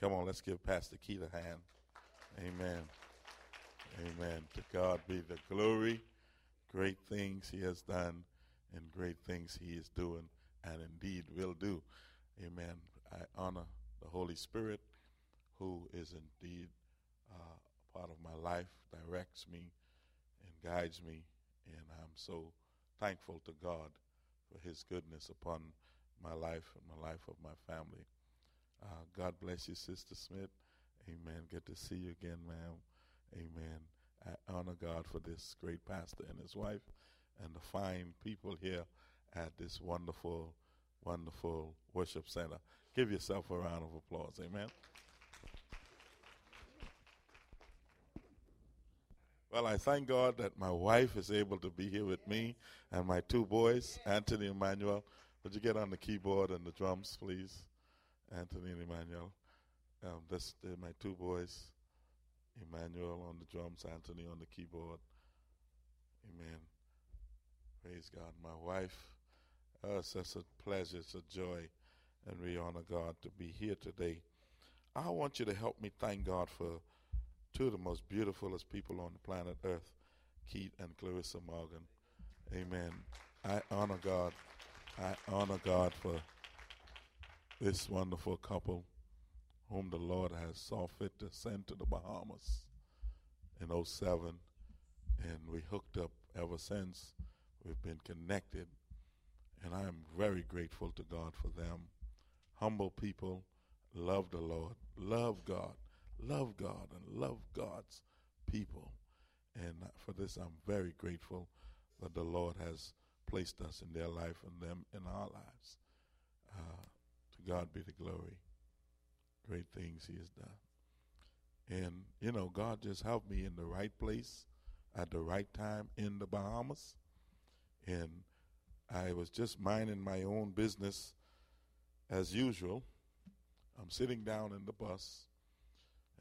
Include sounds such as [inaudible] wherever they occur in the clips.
Come on, let's give Pastor Keith a hand. Amen. Amen. To God be the glory. Great things he has done and great things he is doing and indeed will do. Amen. I honor the Holy Spirit who is indeed uh, part of my life, directs me and guides me. And I'm so thankful to God for his goodness upon my life and the life of my family. Uh, God bless you, Sister Smith. Amen. Good to see you again, ma'am. Amen. I honor God for this great pastor and his wife and the fine people here at this wonderful, wonderful worship center. Give yourself a round of applause. Amen. Well, I thank God that my wife is able to be here with me and my two boys, Anthony and Emmanuel. Would you get on the keyboard and the drums, please? Anthony and Emmanuel. Um, my two boys, Emmanuel on the drums, Anthony on the keyboard. Amen. Praise God. My wife, uh, it's a pleasure, it's a joy, and we honor God to be here today. I want you to help me thank God for two of the most beautifulest people on the planet Earth, Keith and Clarissa Morgan. Amen. I honor God. I honor God for this wonderful couple whom the Lord has saw fit to send to the Bahamas in 07 and we hooked up ever since. We've been connected and I am very grateful to God for them. Humble people love the Lord love God love God and love God's people. And for this I'm very grateful that the Lord has placed us in their life and them in our lives. Uh, God be the glory. Great things He has done. And, you know, God just helped me in the right place at the right time in the Bahamas. And I was just minding my own business as usual. I'm sitting down in the bus,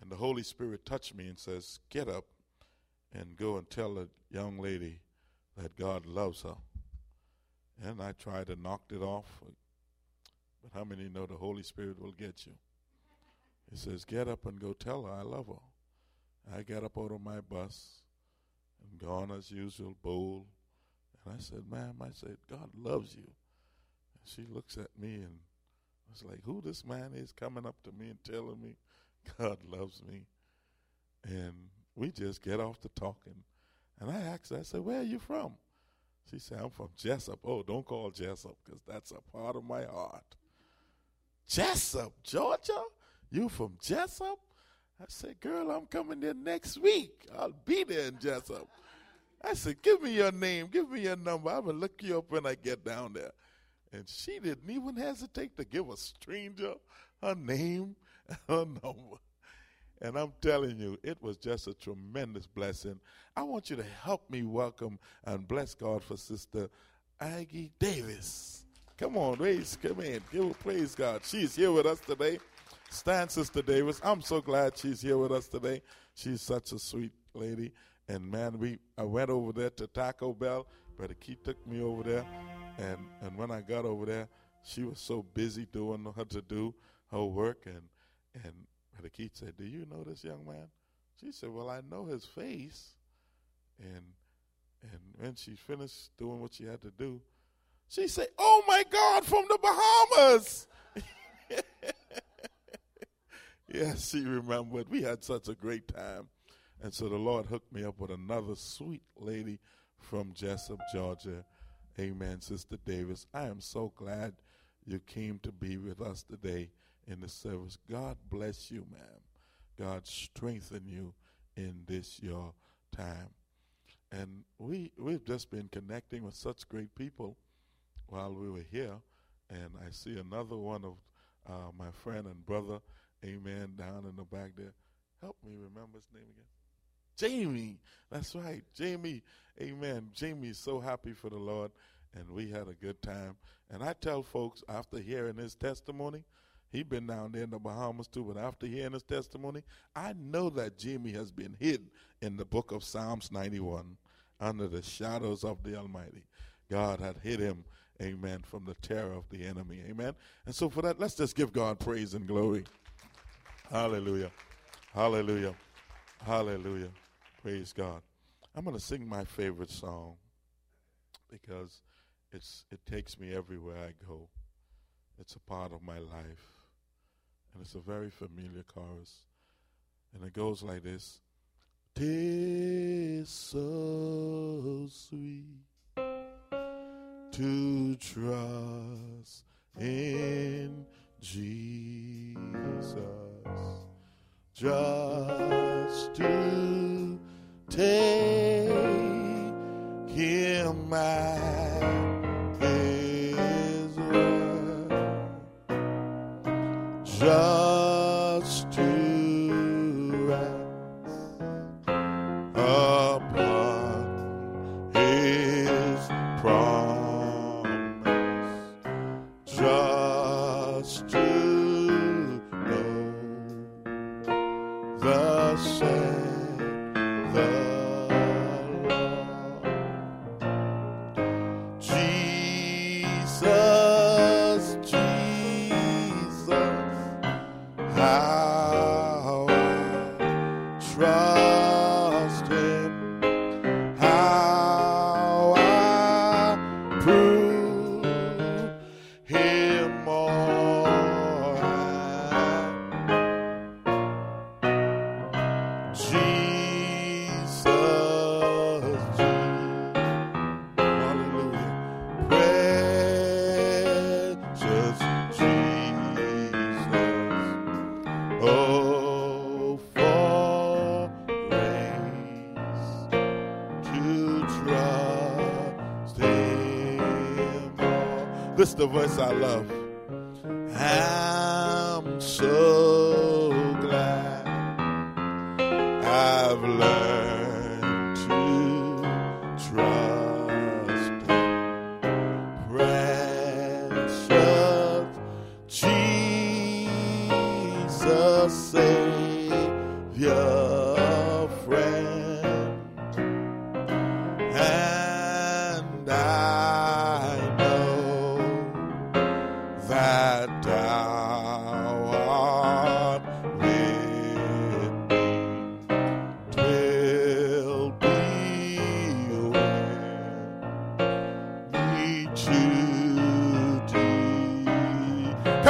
and the Holy Spirit touched me and says, Get up and go and tell the young lady that God loves her. And I tried to knock it off but how many know the Holy Spirit will get you? He says, Get up and go tell her I love her. I got up out of my bus and gone as usual, bold. And I said, Ma'am, I said, God loves you. And she looks at me and I was like, Who this man is coming up to me and telling me [laughs] God loves me? And we just get off the talking. And I asked her, I said, Where are you from? She said, I'm from Jesup. Oh, don't call Jesup because that's a part of my heart. Jesup, Georgia? You from Jesup? I said, girl, I'm coming there next week. I'll be there in Jesup. I said, give me your name, give me your number. I will look you up when I get down there. And she didn't even hesitate to give a stranger her name and [laughs] her number. And I'm telling you, it was just a tremendous blessing. I want you to help me welcome and bless God for Sister Aggie Davis. Come on, raise, come in. Give praise God. She's here with us today. Stand, Sister Davis. I'm so glad she's here with us today. She's such a sweet lady. And man, we I went over there to Taco Bell. Brother Keith took me over there. And and when I got over there, she was so busy doing her to do her work. And and Brother Keith said, Do you know this young man? She said, Well, I know his face. And and when she finished doing what she had to do, she said, Oh my God, from the Bahamas. [laughs] yes, she remembered. We had such a great time. And so the Lord hooked me up with another sweet lady from Jesup, Georgia. Amen, Sister Davis. I am so glad you came to be with us today in the service. God bless you, ma'am. God strengthen you in this your time. And we we've just been connecting with such great people while we were here, and I see another one of uh, my friend and brother, amen, down in the back there. Help me remember his name again. Jamie. That's right. Jamie. Amen. Jamie's so happy for the Lord, and we had a good time. And I tell folks after hearing his testimony, he been down there in the Bahamas too, but after hearing his testimony, I know that Jamie has been hidden in the book of Psalms 91 under the shadows of the Almighty. God had hid him Amen. From the terror of the enemy. Amen. And so for that, let's just give God praise and glory. Hallelujah. Hallelujah. Hallelujah. Praise God. I'm going to sing my favorite song because it's it takes me everywhere I go. It's a part of my life. And it's a very familiar chorus. And it goes like this. Tis so sweet to trust in Jesus just to take him at his word. Just the us I love.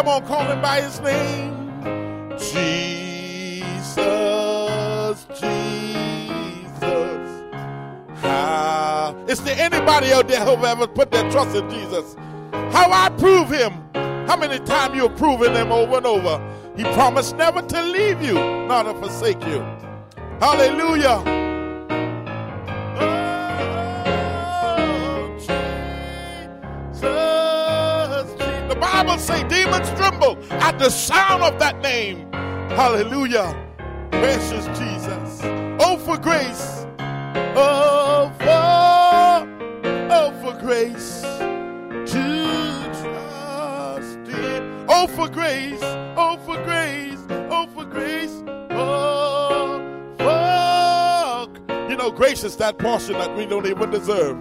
Call him by his name. Jesus, Jesus. How, is there anybody out there who ever put their trust in Jesus? How I prove him? How many times you're proving him over and over? He promised never to leave you, not to forsake you. Hallelujah. Bible say demons tremble at the sound of that name. Hallelujah. Precious Jesus. Oh, for grace. Oh, for, oh, for grace to trust in. Oh, for grace. Oh, for grace. Oh, for grace. Oh, for. You know, grace is that portion that we don't even deserve.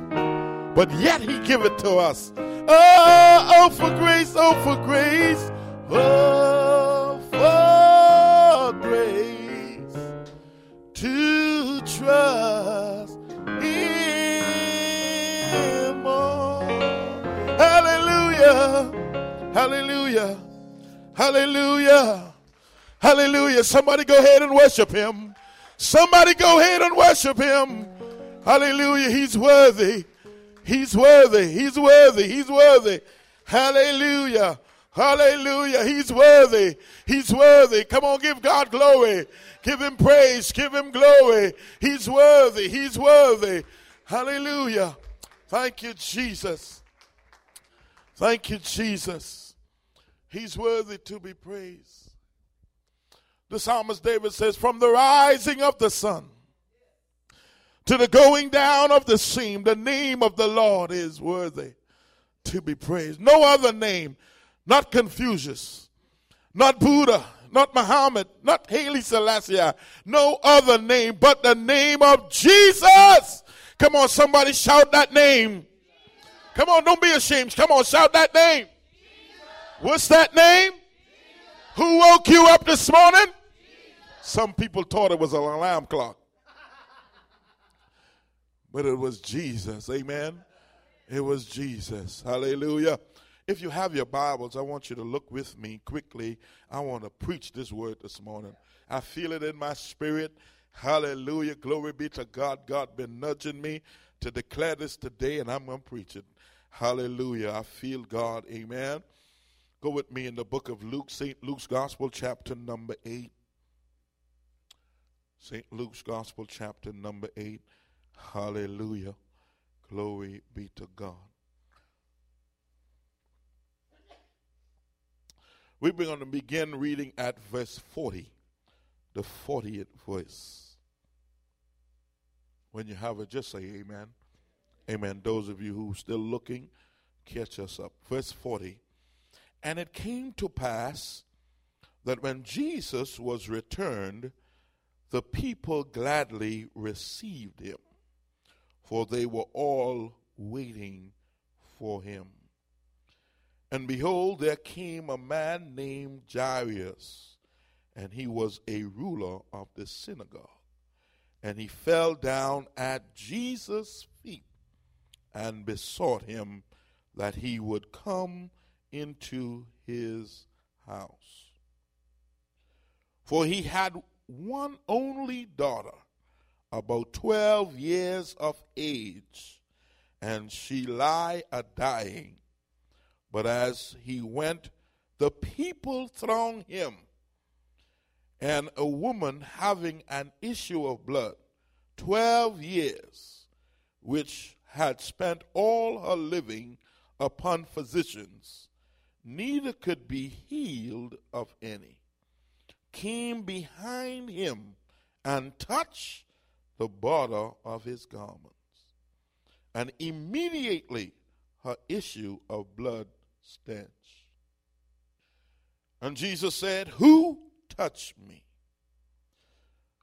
But yet he give it to us. Oh, oh, for grace, oh, for grace, oh, for grace to trust Him. Oh, hallelujah, hallelujah, hallelujah, hallelujah. Somebody go ahead and worship Him. Somebody go ahead and worship Him. Hallelujah, He's worthy. He's worthy. He's worthy. He's worthy. Hallelujah. Hallelujah. He's worthy. He's worthy. Come on, give God glory. Give him praise. Give him glory. He's worthy. He's worthy. Hallelujah. Thank you, Jesus. Thank you, Jesus. He's worthy to be praised. The psalmist David says, From the rising of the sun to the going down of the seam. The name of the Lord is worthy to be praised. No other name, not Confucius, not Buddha, not Muhammad, not Haile Selassie, no other name but the name of Jesus. Come on, somebody shout that name. Come on, don't be ashamed. Come on, shout that name. What's that name? Who woke you up this morning? Some people thought it was an alarm clock. But it was Jesus. Amen. It was Jesus. Hallelujah. If you have your Bibles, I want you to look with me quickly. I want to preach this word this morning. I feel it in my spirit. Hallelujah. Glory be to God. God been nudging me to declare this today, and I'm going to preach it. Hallelujah. I feel God. Amen. Go with me in the book of Luke, St. Luke's Gospel, chapter number 8. St. Luke's Gospel, chapter number 8. Hallelujah. Glory be to God. We're going to begin reading at verse 40, the 40th verse. When you have it, just say amen. Amen. Those of you who are still looking, catch us up. Verse 40. And it came to pass that when Jesus was returned, the people gladly received him, for they were all waiting for him. And behold, there came a man named Jairus, and he was a ruler of the synagogue. And he fell down at Jesus' feet and besought him that he would come into his house. For he had one only daughter, about 12 years of age, and she lie a dying. But as he went, the people thronged him, and a woman having an issue of blood, 12 years, which had spent all her living upon physicians, neither could be healed of any came behind him and touched the border of his garments. And immediately her issue of blood stench. And Jesus said, Who touched me?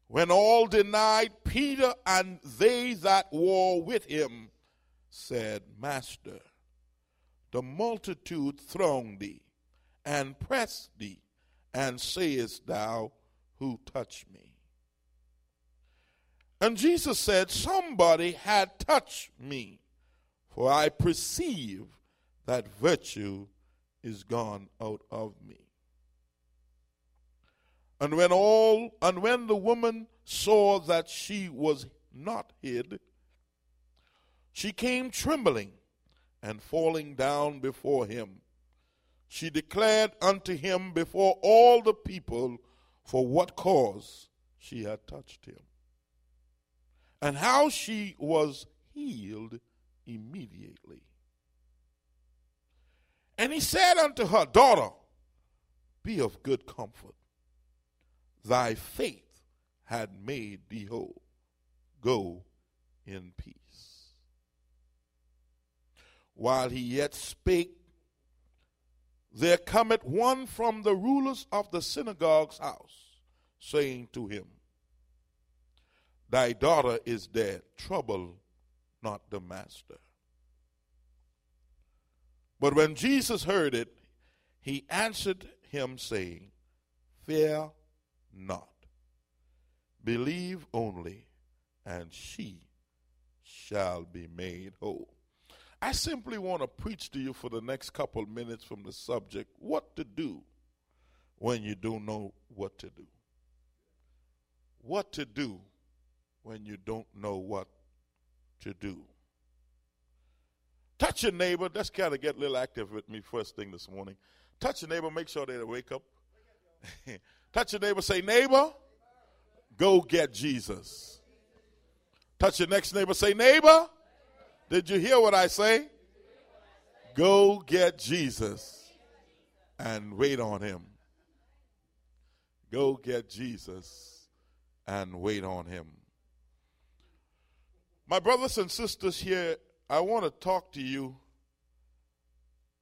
When all denied, Peter and they that were with him said, Master, the multitude throng thee and press thee and sayest thou, Who touched me? And Jesus said, Somebody had touched me, for I perceive that virtue is gone out of me. And when all and when the woman saw that she was not hid, she came trembling and falling down before him she declared unto him before all the people for what cause she had touched him, and how she was healed immediately. And he said unto her, Daughter, be of good comfort. Thy faith had made thee whole. Go in peace. While he yet spake, there cometh one from the rulers of the synagogue's house, saying to him, Thy daughter is dead, trouble not the master. But when Jesus heard it, he answered him, saying, Fear not, believe only, and she shall be made whole. I simply want to preach to you for the next couple minutes from the subject what to do when you don't know what to do. What to do when you don't know what to do. Touch your neighbor. Let's kind of get a little active with me first thing this morning. Touch your neighbor, make sure they wake up. [laughs] Touch your neighbor, say, Neighbor, go get Jesus. Touch your next neighbor, say, Neighbor, did you hear what I say? Go get Jesus and wait on him. Go get Jesus and wait on him. My brothers and sisters here, I want to talk to you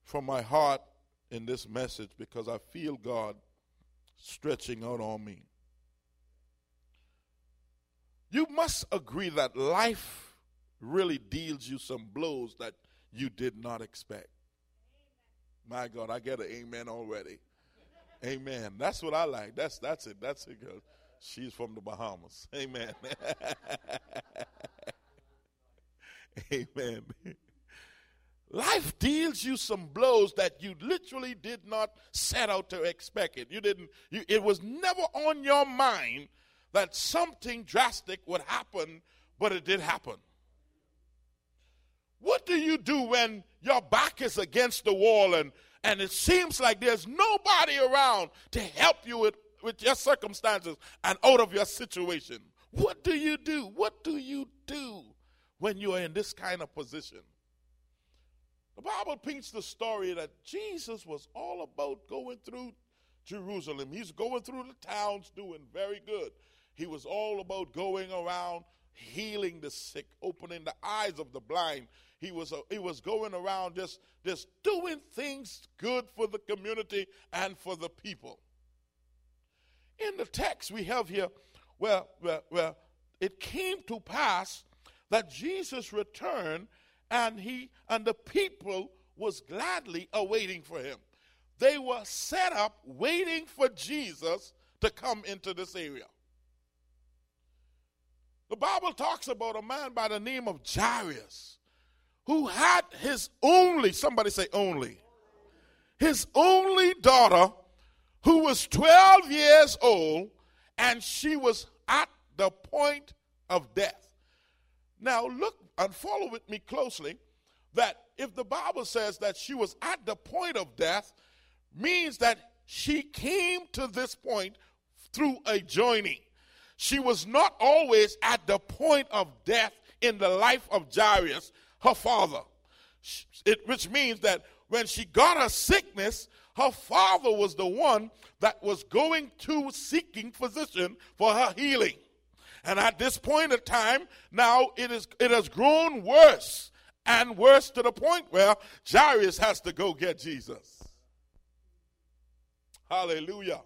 from my heart in this message because I feel God stretching out on me. You must agree that life really deals you some blows that you did not expect. My God, I get an amen already. Amen. That's what I like. That's that's it. That's it, girl. She's from the Bahamas. Amen. [laughs] [laughs] Amen. Life deals you some blows that you literally did not set out to expect it. You didn't you, it was never on your mind that something drastic would happen, but it did happen. What do you do when your back is against the wall and, and it seems like there's nobody around to help you with, with your circumstances and out of your situation? What do you do? What do you do when you are in this kind of position? The Bible paints the story that Jesus was all about going through Jerusalem. He's going through the towns doing very good. He was all about going around healing the sick, opening the eyes of the blind. He was, uh, he was going around just, just doing things good for the community and for the people. In the text we have here, well, well, well it came to pass that Jesus returned and he and the people was gladly awaiting for him. They were set up waiting for Jesus to come into this area. The Bible talks about a man by the name of Jairus who had his only, somebody say only, his only daughter who was 12 years old and she was at the point of death. Now, look and follow with me closely that if the Bible says that she was at the point of death, means that she came to this point through a journey. She was not always at the point of death in the life of Jairus, her father. It, which means that when she got her sickness, her father was the one that was going to seeking physician for her healing. And at this point of time, now it is it has grown worse and worse to the point where Jairus has to go get Jesus. Hallelujah.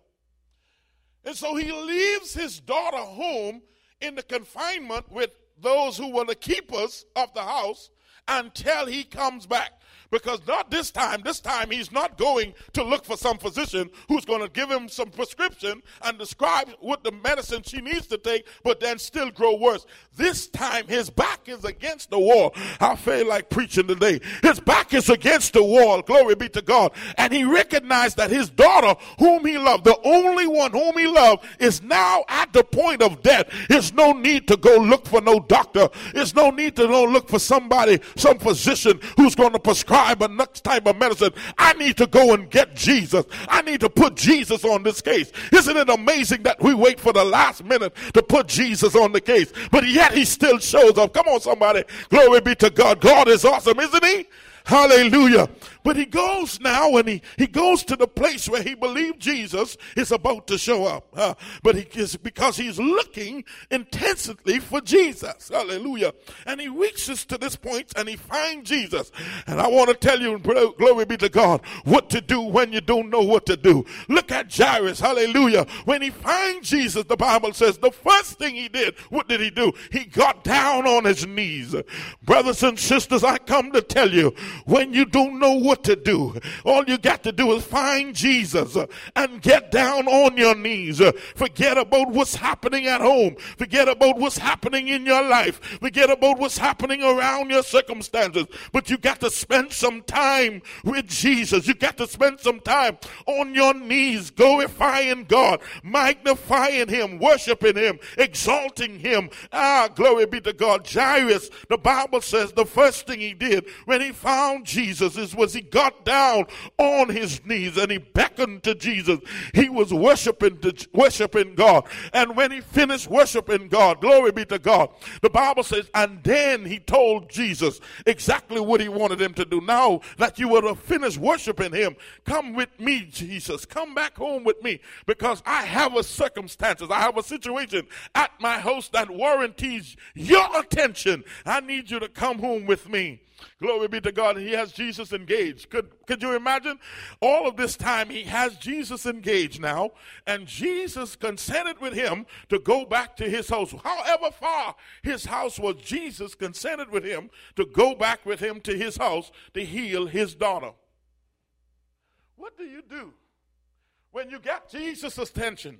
And so he leaves his daughter home in the confinement with those who were the keepers of the house until he comes back. Because not this time, this time he's not going to look for some physician who's going to give him some prescription and describe what the medicine she needs to take, but then still grow worse. This time his back is against the wall. I feel like preaching today. His back is against the wall. Glory be to God. And he recognized that his daughter, whom he loved, the only one whom he loved, is now at the point of death. There's no need to go look for no doctor. There's no need to go look for somebody, some physician who's going to prescribe prescribe a next type of medicine. I need to go and get Jesus. I need to put Jesus on this case. Isn't it amazing that we wait for the last minute to put Jesus on the case, but yet he still shows up? Come on, somebody. Glory be to God. God is awesome, isn't he? Hallelujah. But he goes now and he, he goes to the place where he believed Jesus is about to show up. Uh, but he is because he's looking intensely for Jesus. Hallelujah. And he reaches to this point and he finds Jesus. And I want to tell you, glory be to God, what to do when you don't know what to do. Look at Jairus. Hallelujah. When he finds Jesus, the Bible says the first thing he did, what did he do? He got down on his knees. Brothers and sisters, I come to tell you, when you don't know what to do. All you got to do is find Jesus and get down on your knees. Forget about what's happening at home. Forget about what's happening in your life. Forget about what's happening around your circumstances. But you got to spend some time with Jesus. You got to spend some time on your knees, glorifying God, magnifying Him, worshiping Him, exalting Him. Ah, glory be to God. Jairus, the Bible says the first thing he did when he found found Jesus is was he got down on his knees and he beckoned to Jesus. He was worshiping to, worshiping God. And when he finished worshiping God, glory be to God, the Bible says, and then he told Jesus exactly what he wanted him to do. Now that you would have finished worshiping him, come with me, Jesus. Come back home with me because I have a circumstances. I have a situation at my house that warranties your attention. I need you to come home with me. Glory be to God. He has Jesus engaged. Could, could you imagine? All of this time, he has Jesus engaged now, and Jesus consented with him to go back to his house. However far his house was, Jesus consented with him to go back with him to his house to heal his daughter. What do you do when you get Jesus' attention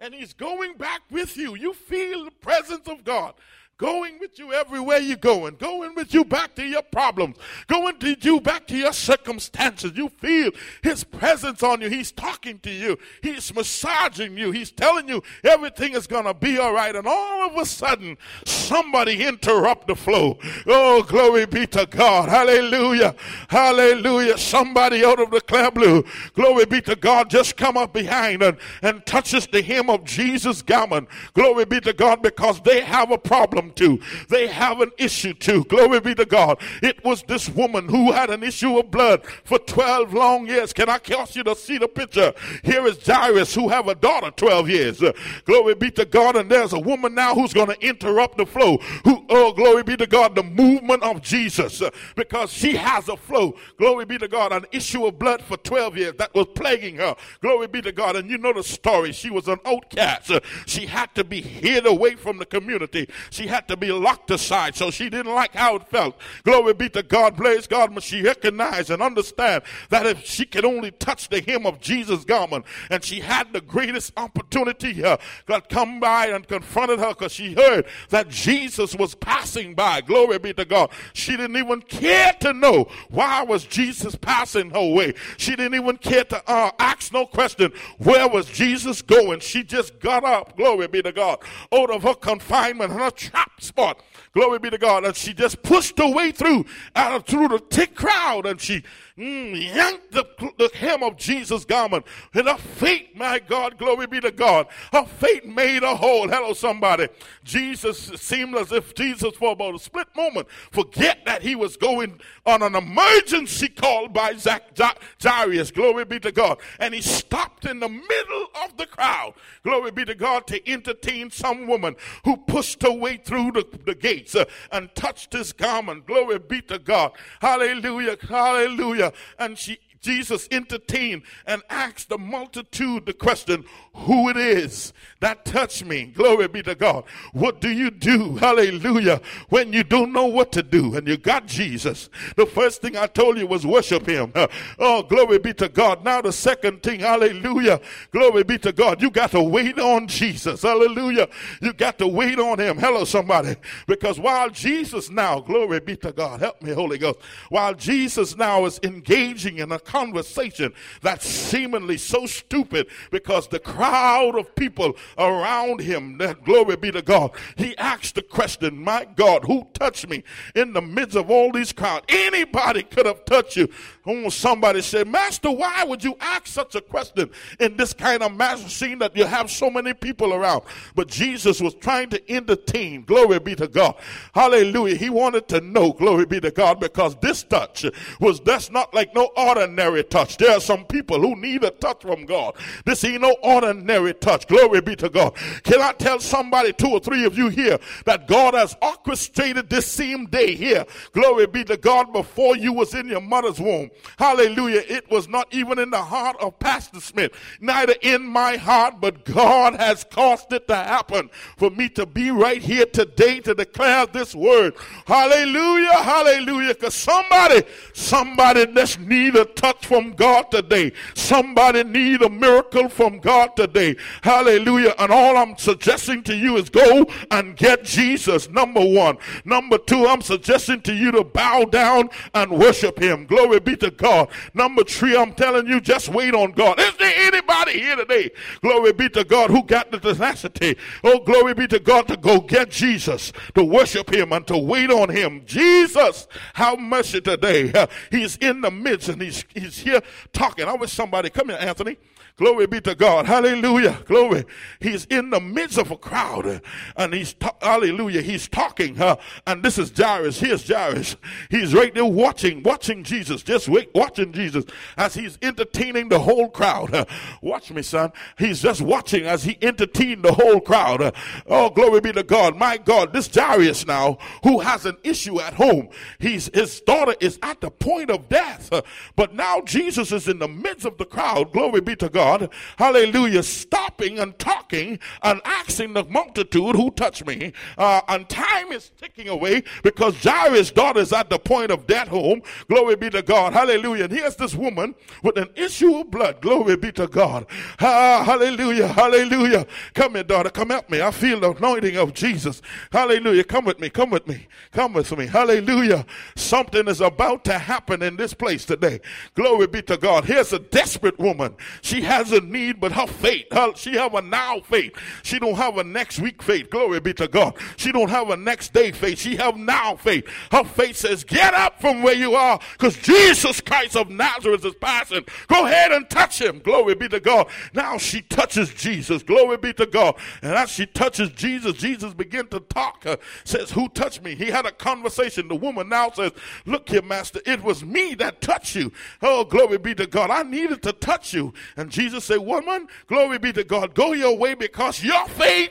and he's going back with you. You feel the presence of God going with you everywhere you're going, going with you back to your problems, going to you back to your circumstances. You feel his presence on you. He's talking to you. He's massaging you. He's telling you everything is going to be all right. And all of a sudden, somebody interrupt the flow. Oh, glory be to God. Hallelujah. Hallelujah. Somebody out of the clear blue. Glory be to God. Just come up behind and, and touches the hem of Jesus' garment. Glory be to God because they have a problem to. They have an issue to. Glory be to God. It was this woman who had an issue of blood for 12 long years. Can I cause you to see the picture? Here is Jairus who have a daughter 12 years. Uh, glory be to God. And there's a woman now who's going to interrupt the flow. Who, oh, glory be to God, the movement of Jesus. Uh, because she has a flow. Glory be to God. An issue of blood for 12 years that was plaguing her. Glory be to God. And you know the story. She was an outcast. Uh, she had to be hid away from the community. She had had to be locked aside. So she didn't like how it felt. Glory be to God. Praise God. But she recognized and understand that if she could only touch the hem of Jesus' garment, and she had the greatest opportunity, uh, God come by and confronted her because she heard that Jesus was passing by. Glory be to God. She didn't even care to know why was Jesus passing her way. She didn't even care to uh, ask no question. Where was Jesus going? She just got up. Glory be to God. Out of her confinement and her trap spot. Glory be to God. And she just pushed her way through, uh, through the thick crowd, and she yanked the, the hem of Jesus' garment. And her faith, my God, glory be to God. Her faith made her whole. Hello, somebody. Jesus seemed as if Jesus, for about a split moment, forget that he was going on an emergency call by Zach, Jairus. Glory be to God. And he stopped in the middle of the crowd. Glory be to God to entertain some woman who pushed her way through the, the gates uh, and touched his garment. Glory be to God. Hallelujah. Hallelujah. And she Jesus entertained and asked the multitude the question, who it is that touched me. Glory be to God. What do you do? Hallelujah. When you don't know what to do and you got Jesus. The first thing I told you was worship him. Oh, glory be to God. Now the second thing, hallelujah. Glory be to God. You got to wait on Jesus. Hallelujah. You got to wait on him. Hello, somebody. Because while Jesus now, glory be to God. Help me, Holy Ghost. While Jesus now is engaging in a conversation that's seemingly so stupid because the crowd of people around him, that glory be to God, he asked the question, My God, who touched me in the midst of all these crowds? Anybody could have touched you. Oh, somebody said, Master, why would you ask such a question in this kind of mass scene that you have so many people around? But Jesus was trying to entertain, glory be to God. Hallelujah. He wanted to know, glory be to God, because this touch was that's not like no ordinary ordinary touch. There are some people who need a touch from God. This ain't no ordinary touch. Glory be to God. Can I tell somebody, two or three of you here, that God has orchestrated this same day here? Glory be to God before you was in your mother's womb. Hallelujah. It was not even in the heart of Pastor Smith, neither in my heart, but God has caused it to happen for me to be right here today to declare this word. Hallelujah. Hallelujah. Because somebody, somebody just need a touch from God today. Somebody need a miracle from God today. Hallelujah. And all I'm suggesting to you is go and get Jesus. Number one. Number two, I'm suggesting to you to bow down and worship him. Glory be to God. Number three, I'm telling you, just wait on God. Is there anybody here today? Glory be to God who got the tenacity. Oh, glory be to God to go get Jesus, to worship him and to wait on him. Jesus, have mercy today. [laughs] He's in the midst and he's, he's he's here talking. I wish somebody, come here, Anthony. Glory be to God. Hallelujah. Glory. He's in the midst of a crowd and he's, ta- hallelujah, he's talking. Uh, and this is Jairus. Here's Jairus. He's right there watching, watching Jesus. Just wait, watching Jesus as he's entertaining the whole crowd. Uh, [laughs] watch me, son. He's just watching as he entertained the whole crowd. Uh, [laughs] oh, glory be to God. My God, this Jairus now, who has an issue at home, he's, his daughter is at the point of death. Uh, [laughs] but now Jesus is in the midst of the crowd. Glory be to God. Hallelujah, stopping and talking and asking the multitude who touched me. Uh, and time is ticking away because Jairus' daughter is at the point of death home. Glory be to God. Hallelujah. And here's this woman with an issue of blood. Glory be to God. God. Ah, hallelujah, hallelujah. Come here, daughter, come help me. I feel the anointing of Jesus. Hallelujah. Come with me, come with me, come with me. Hallelujah. Something is about to happen in this place today. Glory be to God. Here's a desperate woman. She has a need, but her faith, her, she have a now faith. She don't have a next week faith. Glory be to God. She don't have a next day faith. She have now faith. Her faith says, get up from where you are because Jesus Christ of Nazareth is passing. Go ahead and touch him. Glory be to God. Now she touches Jesus. Glory be to God. And as she touches Jesus, Jesus begin to talk. Uh, says, who touched me? He had a conversation. The woman now says, look here, master, it was me that touched you. Oh, glory be to God. I needed to touch you. And Jesus said, woman, glory be to God. Go your way because your faith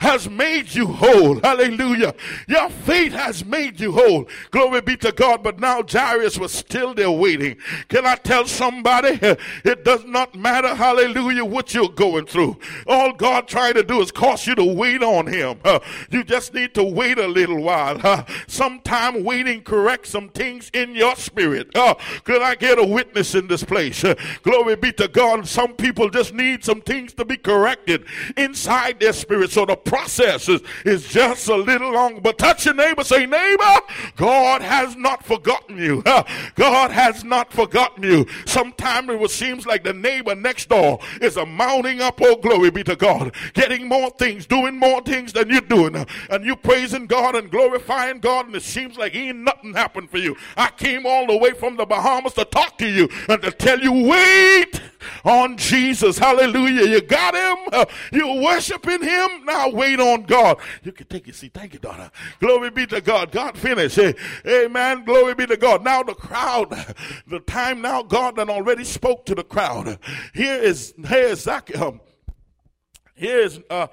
has made you whole. Hallelujah. Your faith has made you whole. Glory be to God. But now Jairus was still there waiting. Can I tell somebody? It does not matter, hallelujah, what you're going through. All God trying to do is cause you to wait on Him. You just need to wait a little while. Sometime waiting corrects some things in your spirit. Could I get a witness in this place? Glory be to God. Some people just need some things to be corrected inside their spirit Spirit. So the process is, is just a little long. But touch your neighbor, say, neighbor, God has not forgotten you. [laughs] God has not forgotten you. Sometimes it seems like the neighbor next door is a mounting up, oh glory be to God, getting more things, doing more things than you're doing. And you praising God and glorifying God, and it seems like ain't nothing happened for you. I came all the way from the Bahamas to talk to you and to tell you, wait on Jesus. Hallelujah. You got him. You're worshiping him. Now wait on God. You can take your seat. Thank you, daughter. Glory be to God. God finished. Hey, amen. Glory be to God. Now the crowd, the time now God done already spoke to the crowd. Here is, here is Zacchaeus. Um, here is uh,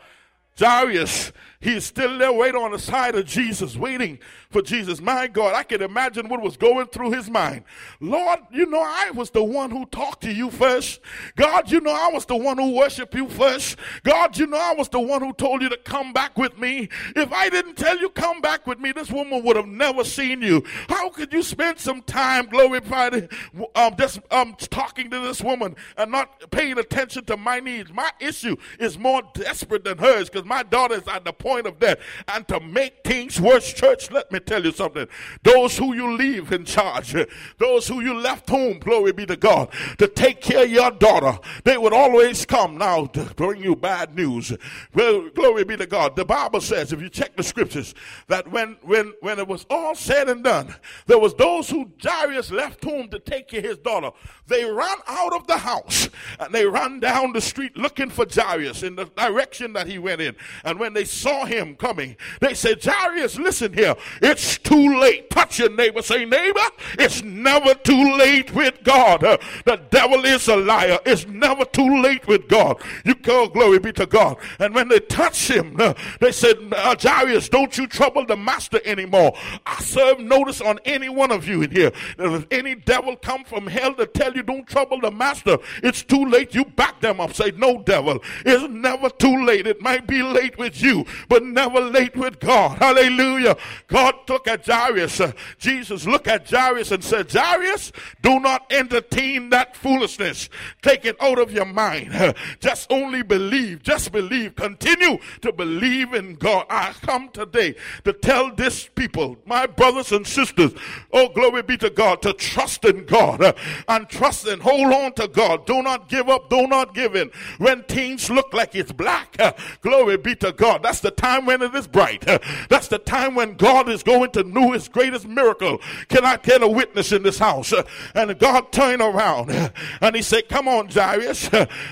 Jairus. He's still there waiting on the side of Jesus, waiting for Jesus. My God, I can imagine what was going through his mind. Lord, you know, I was the one who talked to you first. God, you know, I was the one who worshiped you first. God, you know, I was the one who told you to come back with me. If I didn't tell you come back with me, this woman would have never seen you. How could you spend some time glorifying, um, just um, talking to this woman and not paying attention to my needs? My issue is more desperate than hers because my daughter is at the point of death. And to make things worse, church, let me me tell you something. Those who you leave in charge, those who you left home, glory be to God, to take care of your daughter, they would always come now to bring you bad news. Well, glory be to God. The Bible says, if you check the scriptures, that when when when it was all said and done, there was those who Jairus left home to take care of his daughter. They ran out of the house and they ran down the street looking for Jairus in the direction that he went in. And when they saw him coming, they said, Jairus, listen here. It's too late. Touch your neighbor. Say, neighbor, it's never too late with God. Uh, the devil is a liar. It's never too late with God. You go, glory be to God. And when they touched him, uh, they said, uh, Jairus, don't you trouble the master anymore. I serve notice on any one of you in here. If any devil come from hell to tell you don't trouble the master, it's too late. You back them up. Say, no devil. It's never too late. It might be late with you, but never late with God. Hallelujah. God took at Jairus. Jesus looked at Jairus and said, Jairus, do not entertain that foolishness. Take it out of your mind. Just only believe. Just believe. Continue to believe in God. I come today to tell this people, my brothers and sisters, oh, glory be to God, to trust in God uh, and trust and hold on to God. Do not give up. Do not give in. When things look like it's black, uh, glory be to God. That's the time when it is bright. That's the time when God is going to do his greatest miracle. Can I get a witness in this house? And God turned around and he said, Come on, Jairus,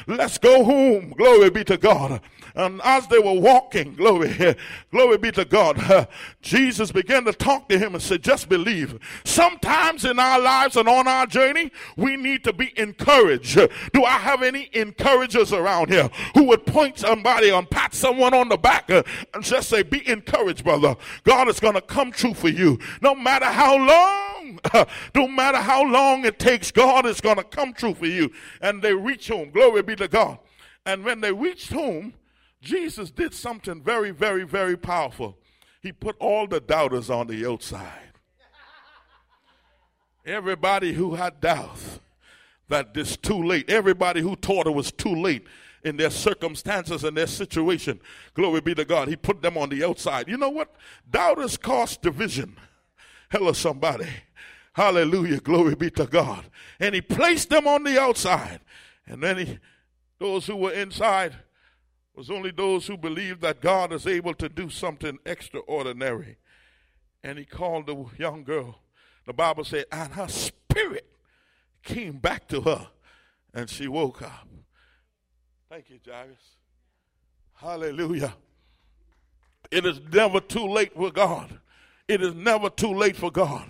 let's go home. Glory be to God. And as they were walking, glory, glory be to God, Jesus began to talk to him and said, Just believe. Sometimes in our lives and on our journey, we need to be encouraged. Do I have any encouragers around here who would point somebody and pat someone on the back and just say, Be encouraged, brother. God is going to come true for you. No matter how long, [laughs] no matter how long it takes, God is going to come true for you. And they reach home. Glory be to God. And when they reached home, Jesus did something very, very, very powerful. He put all the doubters on the outside. Everybody who had doubts, that it's too late. Everybody who thought it was too late in their circumstances and their situation, glory be to God, He put them on the outside. You know what? Doubters cause division. Hello, somebody. Hallelujah. Glory be to God. And He placed them on the outside. And then He, those who were inside, was only those who believed that God is able to do something extraordinary. And he called the young girl. The Bible said, and her spirit came back to her and she woke up. Thank you, Jairus. Hallelujah. It is never too late for God. It is never too late for God.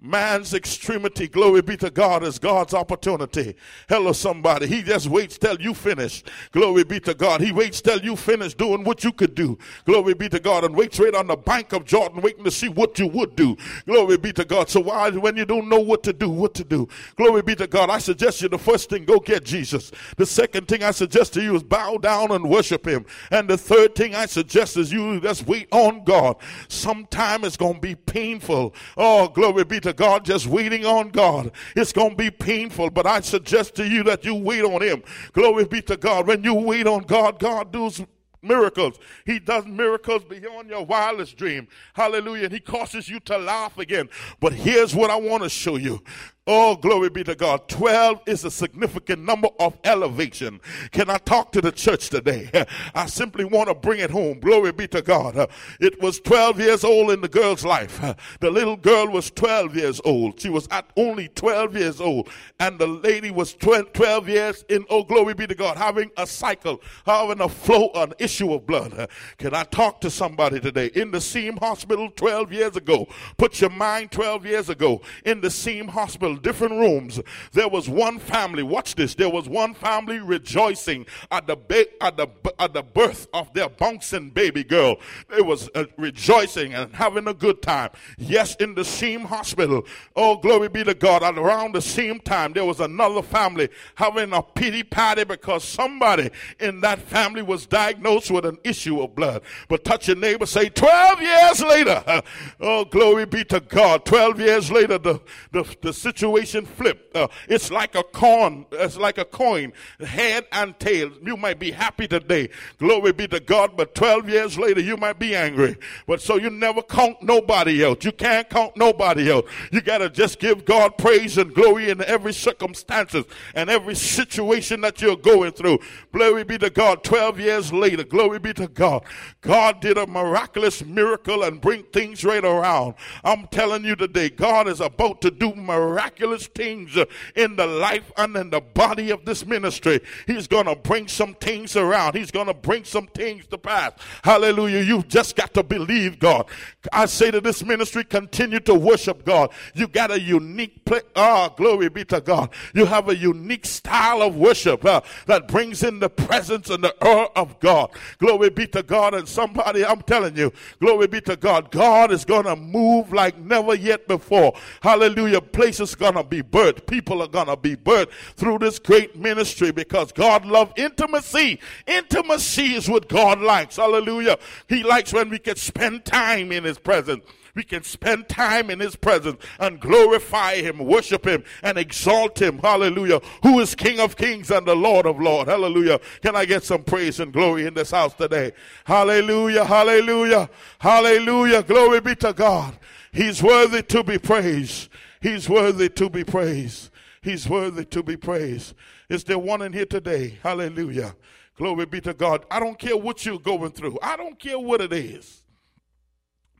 Man's extremity, glory be to God, is God's opportunity. Hello, somebody. He just waits till you finish. Glory be to God. He waits till you finish doing what you could do. Glory be to God. And waits right on the bank of Jordan, waiting to see what you would do. Glory be to God. So why, when you don't know what to do, what to do? Glory be to God. I suggest you the first thing, go get Jesus. The second thing I suggest to you is bow down and worship Him. And the third thing I suggest is you just wait on God. Sometime it's going to be painful. Oh, glory be to to God, just waiting on God. It's going to be painful, but I suggest to you that you wait on Him. Glory be to God. When you wait on God, God does miracles. He does miracles beyond your wildest dream. Hallelujah. And he causes you to laugh again. But here's what I want to show you. Oh, glory be to God. 12 is a significant number of elevation. Can I talk to the church today? [laughs] I simply want to bring it home. Glory be to God. It was 12 years old in the girl's life. [laughs] The little girl was 12 years old. She was at only 12 years old. And the lady was 12 years in, oh, glory be to God, having a cycle, having a flow, an issue of blood. [laughs] Can I talk to somebody today? In the same hospital 12 years ago. Put your mind 12 years ago. In the same hospital different rooms, there was one family. Watch this. There was one family rejoicing at the ba- at the at the birth of their bouncing baby girl. They was uh, rejoicing and having a good time. Yes, in the same hospital. Oh, glory be to God. At around the same time, there was another family having a pity party because somebody in that family was diagnosed with an issue of blood. But touch your neighbor, say, 12 years later. [laughs] Oh, glory be to God. 12 years later, the, the, the situation situation flipped. Uh, it's like a coin. It's like a coin, head and tail. You might be happy today. Glory be to God. But 12 years later, you might be angry. But so you never count nobody else. You can't count nobody else. You got to just give God praise and glory in every circumstances and every situation that you're going through. Glory be to God. 12 years later, glory be to God. God did a miraculous miracle and bring things right around. I'm telling you today, God is about to do miraculous miraculous things in the life and in the body of this ministry. He's going to bring some things around. He's going to bring some things to pass. Hallelujah. You've just got to believe God. I say to this ministry, continue to worship God. You got a unique place. Ah, glory be to God. You have a unique style of worship uh, that brings in the presence and the awe of God. Glory be to God. And somebody, I'm telling you, glory be to God. God is going to move like never yet before. Hallelujah. Places going to be birthed. People are going to be birthed through this great ministry because God loves intimacy. Intimacy is what God likes. Hallelujah. He likes when we can spend time in His presence we can spend time in his presence and glorify him, worship him, and exalt him. Hallelujah. Who is King of kings and the Lord of lords. Hallelujah. Can I get some praise and glory in this house today? Hallelujah. Hallelujah. Hallelujah. Glory be to God. He's worthy to be praised. He's worthy to be praised. He's worthy to be praised. Is there one in here today? Hallelujah. Glory be to God. I don't care what you're going through. I don't care what it is.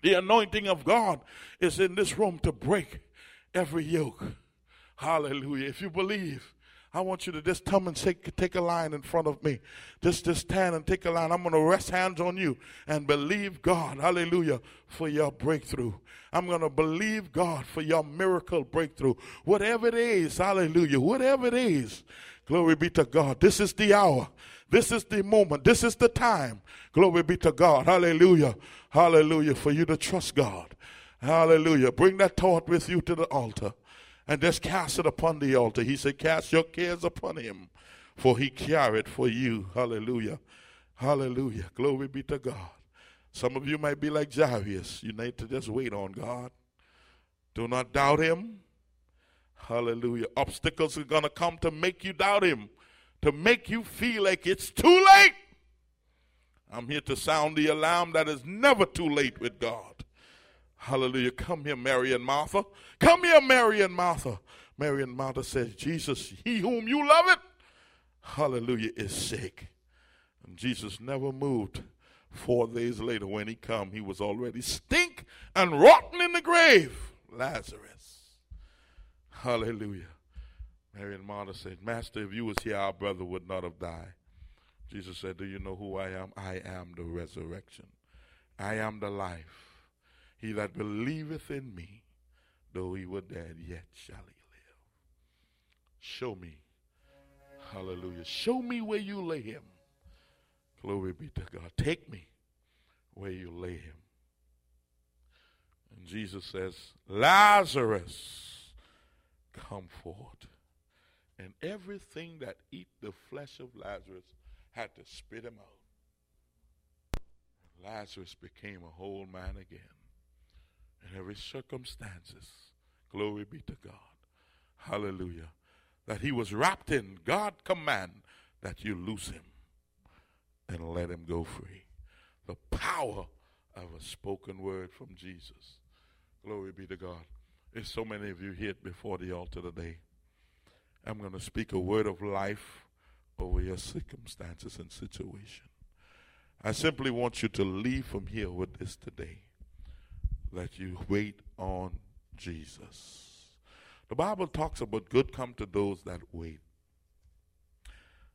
The anointing of God is in this room to break every yoke. Hallelujah. If you believe, I want you to just come and take, take a line in front of me. Just, just stand and take a line. I'm going to rest hands on you and believe God, hallelujah, for your breakthrough. I'm going to believe God for your miracle breakthrough. Whatever it is, hallelujah, whatever it is, glory be to God. This is the hour. This is the moment. This is the time. Glory be to God. Hallelujah. Hallelujah. For you to trust God. Hallelujah. Bring that thought with you to the altar and just cast it upon the altar. He said, Cast your cares upon him, for he carried for you. Hallelujah. Hallelujah. Glory be to God. Some of you might be like Jairus. You need to just wait on God. Do not doubt him. Hallelujah. Obstacles are going to come to make you doubt Him, to make you feel like it's too late. I'm here to sound the alarm that is never too late with God. Hallelujah. Come here, Mary and Martha. Come here, Mary and Martha. Mary and Martha says, Jesus, he whom you love it, hallelujah, is sick. And Jesus never moved. Four days later, when he come, he was already stink and rotten in the grave. Lazarus. Hallelujah. Mary and Martha said, Master, if you was here, our brother would not have died. Jesus said, Do you know who I am? I am the resurrection. I am the life. He that believeth in me, though he were dead, yet shall he live. Show me. Hallelujah. Show me where you lay him. Glory be to God. Take me where you lay him. And Jesus says, Lazarus, come forth. And everything that eat the flesh of Lazarus had to spit him out. Lazarus became a whole man again. In every circumstances, glory be to God. Hallelujah. That he was wrapped in, God command that you loose him and let him go free. The power of a spoken word from Jesus. Glory be to God. There's so many of you here before the altar today. I'm going to speak a word of life over your circumstances and situation. I simply want you to leave from here with this today that you wait on Jesus. The Bible talks about good come to those that wait.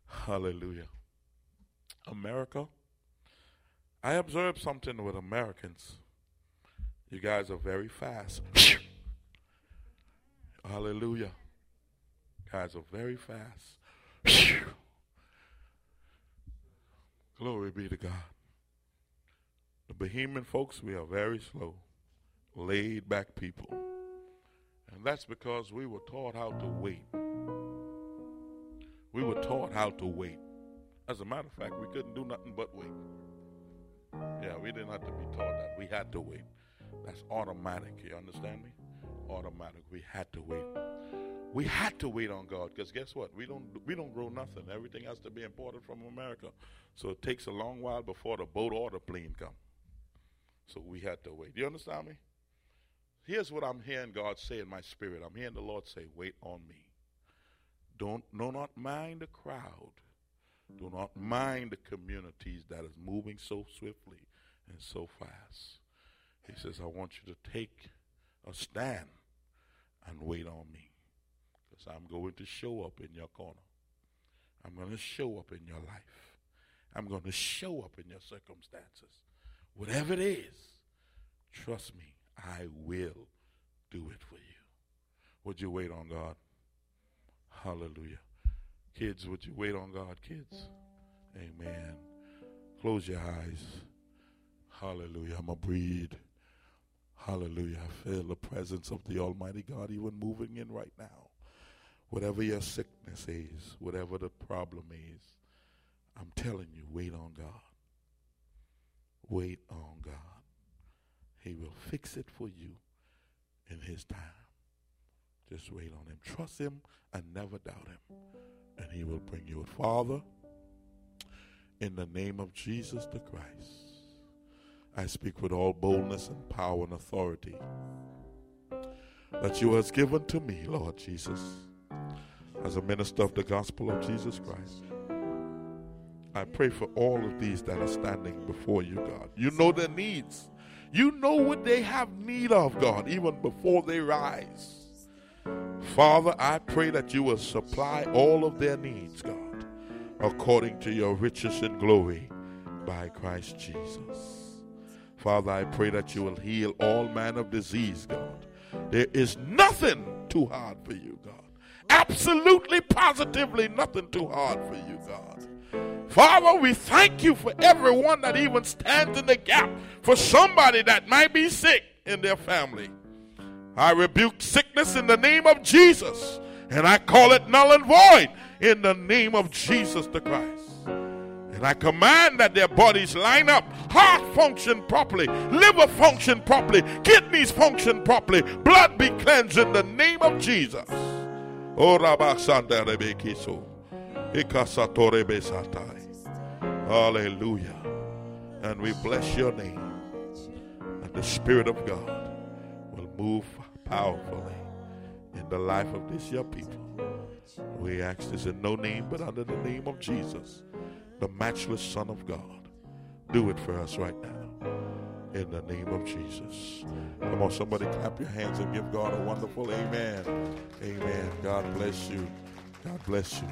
Hallelujah. America, I observed something with Americans. You guys are very fast. [laughs] Hallelujah. Guys are very fast. [laughs] Glory be to God. The Bahamian folks, we are very slow, laid back people. And that's because we were taught how to wait. We were taught how to wait. As a matter of fact, we couldn't do nothing but wait. Yeah, we didn't have to be taught that. We had to wait. That's automatic. You understand me? Automatic. We had to wait. We had to wait on God because guess what? We don't we don't grow nothing. Everything has to be imported from America. So it takes a long while before the boat or the plane come. So we had to wait. Do you understand me? Here's what I'm hearing God say in my spirit. I'm hearing the Lord say, "Wait on me. Don't do not mind the crowd. Do not mind the communities that is moving so swiftly and so fast." He says, "I want you to take a stand and wait on me." Because I'm going to show up in your corner. I'm going to show up in your life. I'm going to show up in your circumstances. Whatever it is, trust me, I will do it for you. Would you wait on God? Hallelujah. Kids, would you wait on God, kids? Amen. Close your eyes. Hallelujah. I'm going to breathe. Hallelujah. I feel the presence of the Almighty God even moving in right now. Whatever your sickness is, whatever the problem is, I'm telling you, wait on God. Wait on God. He will fix it for you in His time. Just wait on Him. Trust Him and never doubt Him. And He will bring you. Father, in the name of Jesus the Christ, I speak with all boldness and power and authority that you has given to me, Lord Jesus as a minister of the gospel of Jesus Christ. I pray for all of these that are standing before you, God. You know their needs. You know what they have need of, God, even before they rise. Father, I pray that you will supply all of their needs, God, according to your riches and glory by Christ Jesus. Father, I pray that you will heal all manner of disease, God. There is nothing too hard for you, God. Absolutely, positively, nothing too hard for you, God. Father, we thank you for everyone that even stands in the gap for somebody that might be sick in their family. I rebuke sickness in the name of Jesus, and I call it null and void in the name of Jesus the Christ. And I command that their bodies line up, heart function properly, liver function properly, kidneys function properly, blood be cleansed in the name of Jesus. Oh, Rabasanda Rebekiso. Ikasatore Besatai. Hallelujah. And we bless your name. And the Spirit of God will move powerfully in the life of this your people. We ask this in no name but under the name of Jesus, the matchless Son of God. Do it for us right now. In the name of Jesus. Come on, somebody clap your hands and give God a wonderful amen. Amen. God bless you. God bless you.